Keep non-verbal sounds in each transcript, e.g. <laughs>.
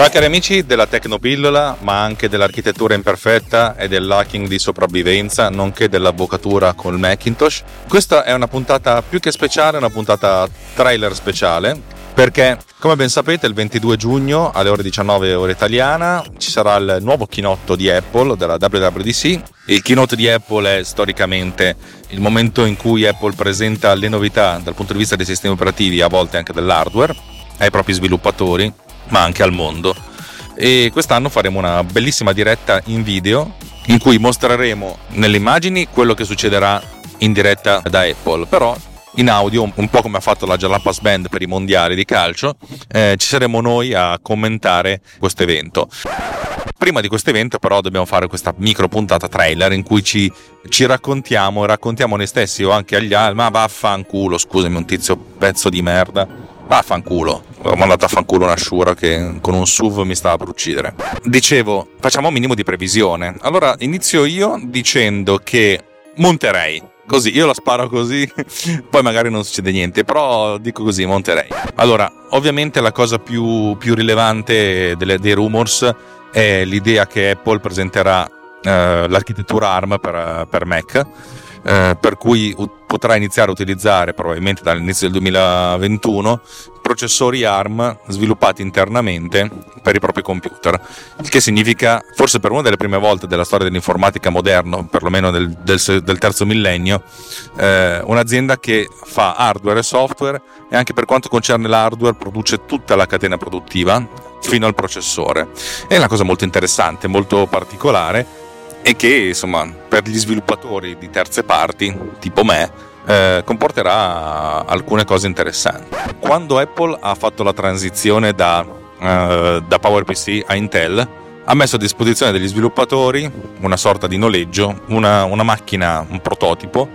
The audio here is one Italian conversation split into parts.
Ciao cari amici della Tecnopillola, ma anche dell'architettura imperfetta e dell'hacking di sopravvivenza, nonché dell'avvocatura col Macintosh. Questa è una puntata più che speciale, una puntata trailer speciale, perché come ben sapete il 22 giugno alle ore 19 ora italiana ci sarà il nuovo keynote di Apple della WWDC. Il keynote di Apple è storicamente il momento in cui Apple presenta le novità dal punto di vista dei sistemi operativi, a volte anche dell'hardware, ai propri sviluppatori ma anche al mondo. E quest'anno faremo una bellissima diretta in video in cui mostreremo nelle immagini quello che succederà in diretta da Apple, però in audio, un po' come ha fatto la Jalapas Band per i mondiali di calcio, eh, ci saremo noi a commentare questo evento. Prima di questo evento però dobbiamo fare questa micro puntata trailer in cui ci, ci raccontiamo, raccontiamo noi stessi o anche agli altri, ma vaffanculo, scusami un tizio pezzo di merda, vaffanculo, ho mandato a fanculo una sciura che con un SUV mi stava per uccidere. Dicevo, facciamo un minimo di previsione. Allora inizio io dicendo che monterei. Così, io la sparo così, <laughs> poi magari non succede niente, però dico così, monterei. Allora, ovviamente la cosa più, più rilevante delle, dei rumors è l'idea che Apple presenterà eh, l'architettura ARM per, per Mac, eh, per cui potrà iniziare a utilizzare probabilmente dall'inizio del 2021 processori ARM sviluppati internamente per i propri computer, il che significa, forse per una delle prime volte della storia dell'informatica moderna, perlomeno del, del, del terzo millennio, eh, un'azienda che fa hardware e software e anche per quanto concerne l'hardware produce tutta la catena produttiva fino al processore. È una cosa molto interessante, molto particolare e che insomma per gli sviluppatori di terze parti, tipo me, eh, comporterà alcune cose interessanti. Quando Apple ha fatto la transizione da, eh, da PowerPC a Intel, ha messo a disposizione degli sviluppatori una sorta di noleggio, una, una macchina, un prototipo,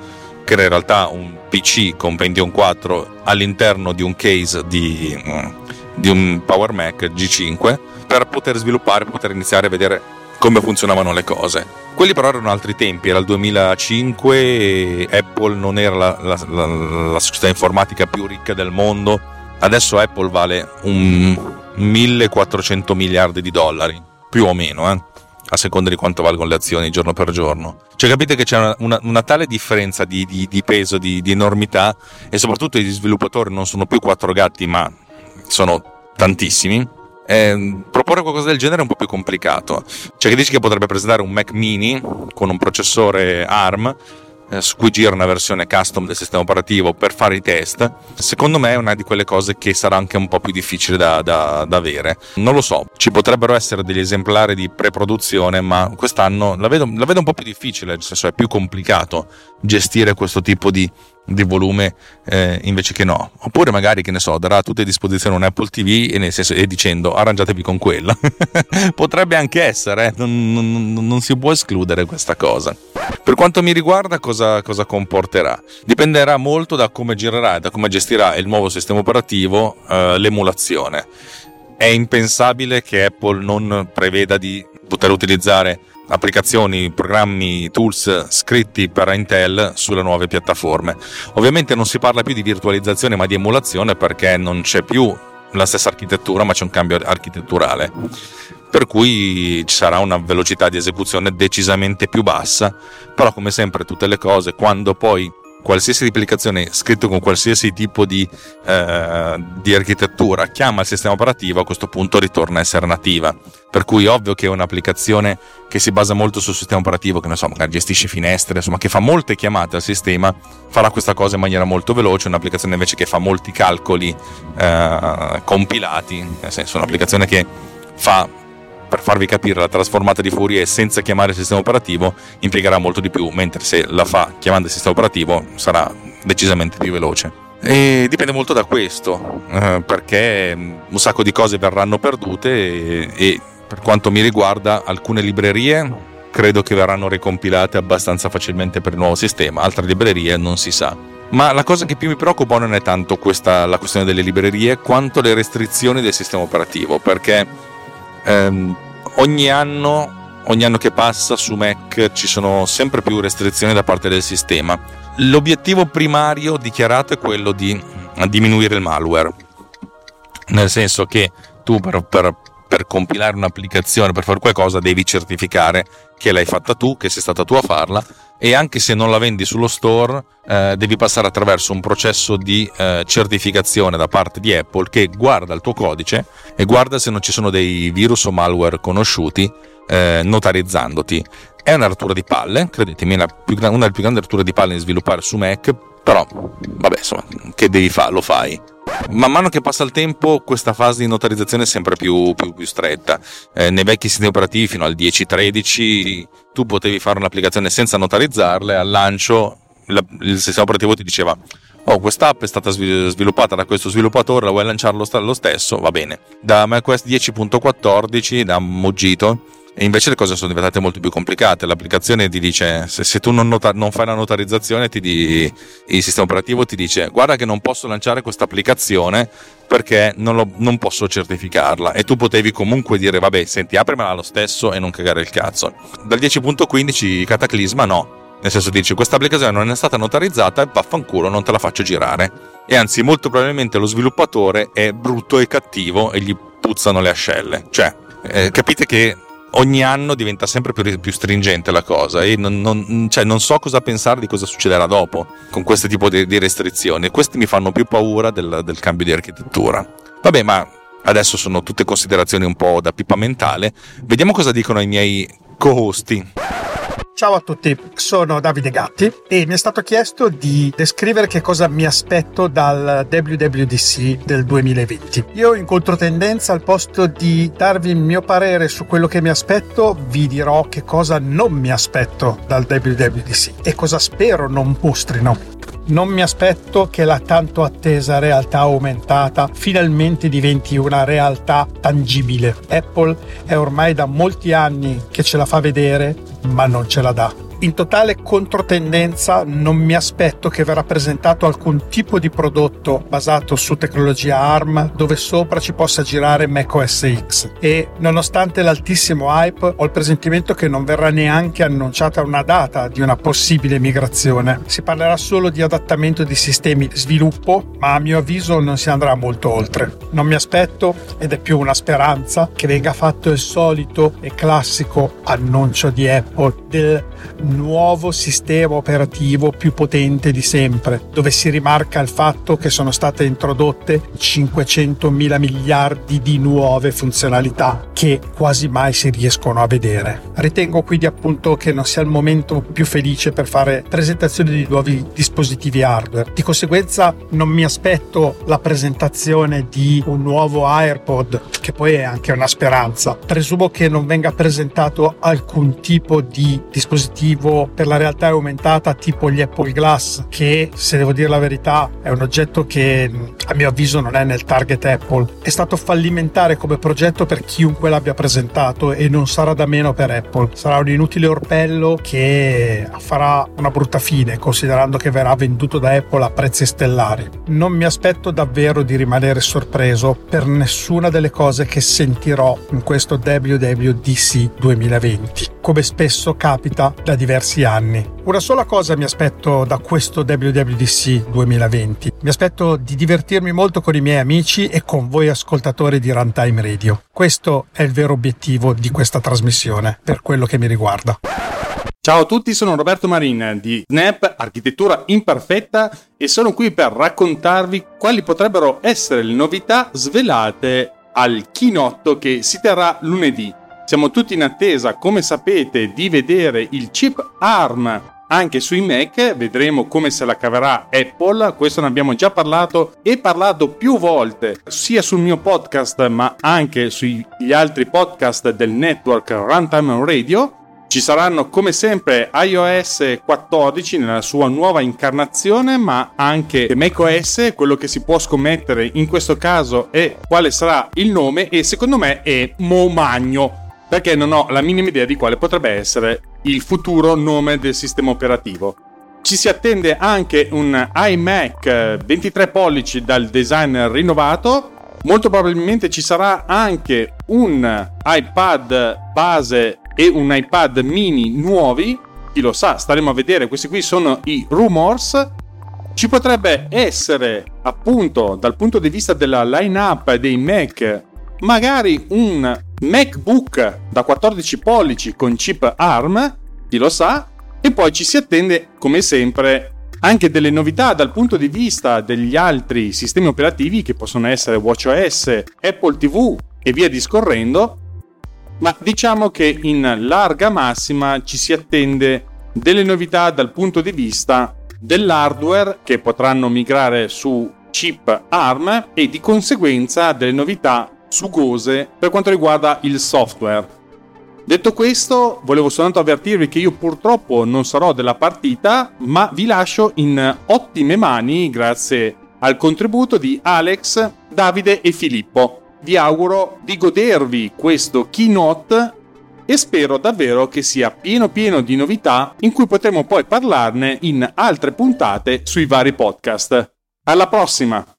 che era in realtà un PC con Pentium 4 all'interno di un case di, di un Power Mac G5 per poter sviluppare, poter iniziare a vedere come funzionavano le cose. Quelli però erano altri tempi, era il 2005 e Apple non era la, la, la, la società informatica più ricca del mondo. Adesso Apple vale un 1400 miliardi di dollari, più o meno, eh? a seconda di quanto valgono le azioni giorno per giorno. Cioè capite che c'è una, una, una tale differenza di, di, di peso, di, di enormità e soprattutto gli sviluppatori non sono più quattro gatti ma sono tantissimi eh, proporre qualcosa del genere è un po' più complicato. C'è chi dice che potrebbe presentare un Mac mini con un processore ARM eh, su cui gira una versione custom del sistema operativo per fare i test, secondo me è una di quelle cose che sarà anche un po' più difficile da, da, da avere. Non lo so, ci potrebbero essere degli esemplari di pre-produzione, ma quest'anno la vedo, la vedo un po' più difficile, nel senso è più complicato gestire questo tipo di di volume eh, invece che no. Oppure magari, che ne so, darà a tutte a disposizione un Apple TV e, senso, e dicendo arrangiatevi con quella. <laughs> Potrebbe anche essere, eh? non, non, non, si può escludere questa cosa. Per quanto mi riguarda, cosa, cosa, comporterà? Dipenderà molto da come girerà e da come gestirà il nuovo sistema operativo eh, l'emulazione. È impensabile che Apple non preveda di poter utilizzare applicazioni, programmi, tools scritti per Intel sulle nuove piattaforme. Ovviamente non si parla più di virtualizzazione ma di emulazione perché non c'è più la stessa architettura ma c'è un cambio architetturale per cui ci sarà una velocità di esecuzione decisamente più bassa però come sempre tutte le cose quando poi qualsiasi applicazione scritto con qualsiasi tipo di, eh, di, architettura chiama il sistema operativo, a questo punto ritorna a essere nativa. Per cui è ovvio che un'applicazione che si basa molto sul sistema operativo, che so, gestisce finestre, insomma, che fa molte chiamate al sistema, farà questa cosa in maniera molto veloce. Un'applicazione invece che fa molti calcoli eh, compilati, nel senso, un'applicazione che fa per farvi capire la trasformata di Fourier senza chiamare il sistema operativo impiegherà molto di più, mentre se la fa chiamando il sistema operativo sarà decisamente più veloce. E dipende molto da questo, eh, perché un sacco di cose verranno perdute e, e per quanto mi riguarda alcune librerie credo che verranno ricompilate abbastanza facilmente per il nuovo sistema, altre librerie non si sa. Ma la cosa che più mi preoccupa non è tanto questa, la questione delle librerie, quanto le restrizioni del sistema operativo, perché ehm, ogni anno ogni anno che passa su Mac ci sono sempre più restrizioni da parte del sistema. L'obiettivo primario dichiarato è quello di diminuire il malware, nel senso che tu per, per per compilare un'applicazione, per fare qualcosa, devi certificare che l'hai fatta tu, che sei stata tu a farla e anche se non la vendi sullo store eh, devi passare attraverso un processo di eh, certificazione da parte di Apple che guarda il tuo codice e guarda se non ci sono dei virus o malware conosciuti eh, notarizzandoti. È una rottura di palle, credetemi, una, una delle più grandi rotture di palle di sviluppare su Mac, però vabbè, insomma, che devi fare? Lo fai man mano che passa il tempo questa fase di notarizzazione è sempre più, più, più stretta. Eh, nei vecchi sistemi operativi fino al 10-13 tu potevi fare un'applicazione senza notarizzarle, al lancio la, il sistema operativo ti diceva oh quest'app è stata sviluppata da questo sviluppatore, la vuoi lanciare lo, stesso? Va bene. Da macOS 10.14, da Mojito, e invece le cose sono diventate molto più complicate. L'applicazione ti dice: se, se tu non, nota, non, fai la notarizzazione, di, il sistema operativo ti dice: Guarda, che non posso lanciare questa applicazione perché non, lo, non, posso certificarla. E tu potevi comunque dire: Vabbè, senti, aprimela lo stesso e non cagare il cazzo. Dal 10.15 Cataclisma no. Nel senso dici questa applicazione non è stata notarizzata e vaffanculo non te la faccio girare. E anzi molto probabilmente lo sviluppatore è brutto e cattivo e gli puzzano le ascelle. Cioè, eh, capite che ogni anno diventa sempre più, più stringente la cosa e non, non, cioè non, so cosa pensare di cosa succederà dopo con questo tipo di, di restrizioni. Questi mi fanno più paura del, del cambio di architettura. Vabbè, ma adesso sono tutte considerazioni un po' da pipa mentale. Vediamo cosa dicono i miei co-hosti. Ciao a tutti, sono Davide Gatti e mi è stato chiesto di descrivere che cosa mi aspetto dal WWDC del 2020. Io in controtendenza al posto di darvi il mio parere su quello che mi aspetto, vi dirò che cosa non mi aspetto dal WWDC e cosa spero non mostrino. Non mi aspetto che la tanto attesa realtà aumentata finalmente diventi una realtà tangibile. Apple è ormai da molti anni che ce la fa vedere ma non ce la dà in totale controtendenza non mi aspetto che verrà presentato alcun tipo di prodotto basato su tecnologia ARM dove sopra ci possa girare macOS X e nonostante l'altissimo hype ho il presentimento che non verrà neanche annunciata una data di una possibile migrazione. Si parlerà solo di adattamento di sistemi sviluppo, ma a mio avviso non si andrà molto oltre. Non mi aspetto, ed è più una speranza, che venga fatto il solito e classico annuncio di Apple del nuovo sistema operativo più potente di sempre, dove si rimarca il fatto che sono state introdotte 500 mila miliardi di nuove funzionalità che quasi mai si riescono a vedere. Ritengo quindi appunto che non sia il momento più felice per fare presentazioni di nuovi dispositivi hardware. Di conseguenza non mi aspetto la presentazione di un nuovo AirPod, che poi è anche una speranza. Presumo che non venga presentato alcun tipo di dispositivo dispositivo per la realtà aumentata tipo gli Apple Glass, che se devo dire la verità è un oggetto che a mio avviso non è nel target Apple. È stato fallimentare come progetto per chiunque l'abbia presentato e non sarà da meno per Apple. Sarà un inutile orpello che farà una brutta fine, considerando che verrà venduto da Apple a prezzi stellari. Non mi aspetto davvero di rimanere sorpreso per nessuna delle cose che sentirò in questo WWDC 2020, come spesso capita da diversi anni. Una sola cosa mi aspetto da questo WWDC 2020. Mi aspetto di divertirmi molto con i miei amici e con voi ascoltatori di Runtime Radio. Questo è il vero obiettivo di questa trasmissione, per quello che mi riguarda. Ciao a tutti, sono Roberto Marin di Snap Architettura Imperfetta e sono qui per raccontarvi quali potrebbero essere le novità svelate al chinotto che si terrà lunedì siamo tutti in attesa, come sapete, di vedere il chip ARM anche sui Mac, vedremo come se la caverà Apple, questo ne abbiamo già parlato e parlato più volte sia sul mio podcast ma anche sugli altri podcast del network Runtime Radio. Ci saranno come sempre iOS 14 nella sua nuova incarnazione, ma anche macOS, quello che si può scommettere in questo caso è quale sarà il nome e secondo me è Momagno perché non ho la minima idea di quale potrebbe essere il futuro nome del sistema operativo. Ci si attende anche un iMac 23 pollici dal design rinnovato. Molto probabilmente ci sarà anche un iPad base e un iPad mini nuovi. Chi lo sa, staremo a vedere. Questi qui sono i rumors. Ci potrebbe essere, appunto, dal punto di vista della line-up dei Mac magari un MacBook da 14 pollici con chip ARM, chi lo sa, e poi ci si attende, come sempre, anche delle novità dal punto di vista degli altri sistemi operativi che possono essere WatchOS, Apple TV e via discorrendo, ma diciamo che in larga massima ci si attende delle novità dal punto di vista dell'hardware che potranno migrare su chip ARM e di conseguenza delle novità sugose per quanto riguarda il software. Detto questo, volevo soltanto avvertirvi che io purtroppo non sarò della partita, ma vi lascio in ottime mani grazie al contributo di Alex, Davide e Filippo. Vi auguro di godervi questo keynote e spero davvero che sia pieno pieno di novità in cui potremo poi parlarne in altre puntate sui vari podcast. Alla prossima!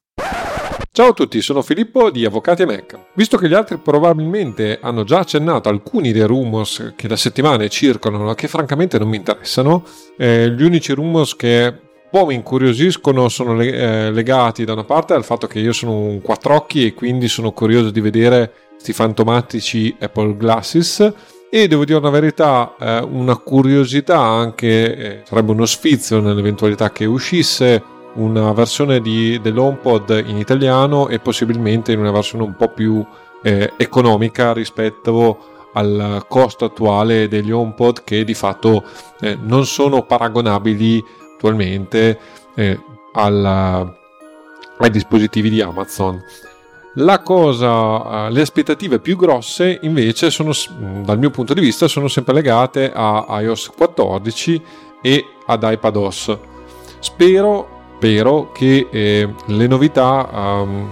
Ciao a tutti, sono Filippo di Avvocati e Mac. Visto che gli altri probabilmente hanno già accennato alcuni dei rumors che da settimane circolano e che francamente non mi interessano, eh, gli unici rumors che un po' mi incuriosiscono sono le, eh, legati da una parte al fatto che io sono un quattro occhi e quindi sono curioso di vedere questi fantomatici Apple Glasses e devo dire una verità, eh, una curiosità anche, eh, sarebbe uno sfizio nell'eventualità che uscisse una versione di, dell'HomePod in italiano e possibilmente in una versione un po' più eh, economica rispetto al costo attuale degli HomePod che di fatto eh, non sono paragonabili attualmente eh, alla, ai dispositivi di Amazon. La cosa, eh, le aspettative più grosse invece sono, dal mio punto di vista, sono sempre legate a iOS 14 e ad iPadOS. Spero, spero che eh, le novità um,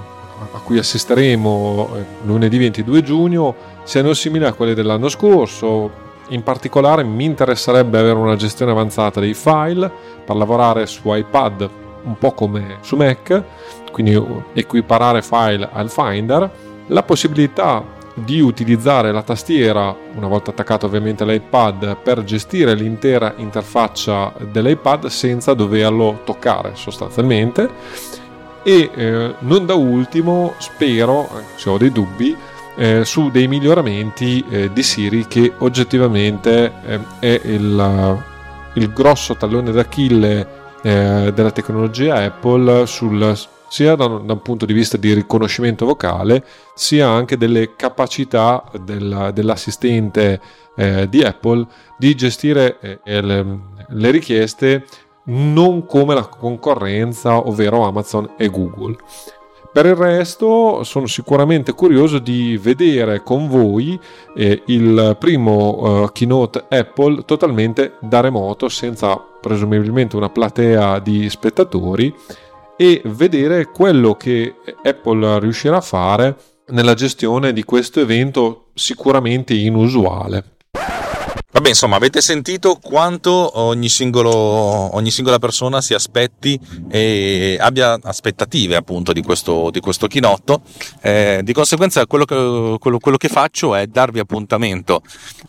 a cui assisteremo eh, lunedì 22 giugno siano simili a quelle dell'anno scorso. In particolare mi interesserebbe avere una gestione avanzata dei file per lavorare su iPad un po' come su Mac quindi equiparare file al Finder, la possibilità di utilizzare la tastiera, una volta attaccato ovviamente all'iPad, per gestire l'intera interfaccia dell'iPad senza doverlo toccare sostanzialmente. E eh, non da ultimo, spero, se ho dei dubbi, eh, su dei miglioramenti eh, di Siri che oggettivamente eh, è il, il, grosso tallone d'Achille eh, della tecnologia Apple sul sia da un, da un, punto di vista di riconoscimento vocale, sia anche delle capacità del, dell'assistente eh, di Apple di gestire eh, le, le richieste non come la concorrenza, ovvero Amazon e Google. Per il resto sono sicuramente curioso di vedere con voi eh, il primo uh, keynote Apple totalmente da remoto, senza presumibilmente una platea di spettatori e vedere quello che Apple riuscirà a fare nella gestione di questo evento sicuramente inusuale. Vabbè, insomma, avete sentito quanto ogni, singolo, ogni singola persona si aspetti e abbia aspettative appunto di questo, di questo chinotto. Eh, di conseguenza, quello che, quello, quello che, faccio è darvi appuntamento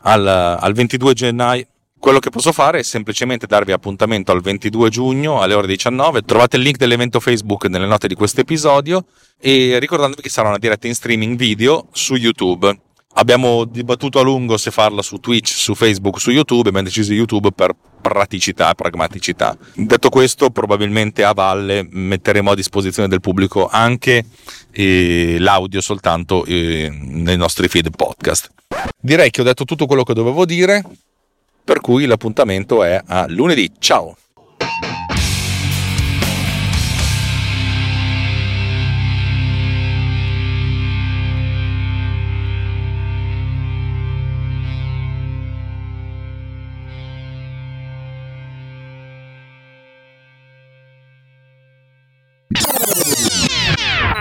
al, al 22 gennaio quello che posso fare è semplicemente darvi appuntamento al 22 giugno alle ore 19. Trovate il link dell'evento Facebook nelle note di questo episodio e ricordandovi che sarà una diretta in streaming video su YouTube. Abbiamo dibattuto a lungo se farla su Twitch, su Facebook, su YouTube, abbiamo deciso YouTube per praticità e pragmaticità. Detto questo, probabilmente a valle metteremo a disposizione del pubblico anche eh, l'audio soltanto eh, nei nostri feed podcast. Direi che ho detto tutto quello che dovevo dire per cui l'appuntamento è a lunedì. Ciao!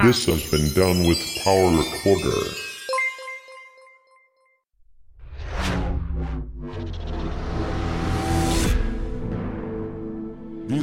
This has been done with Power Recorder.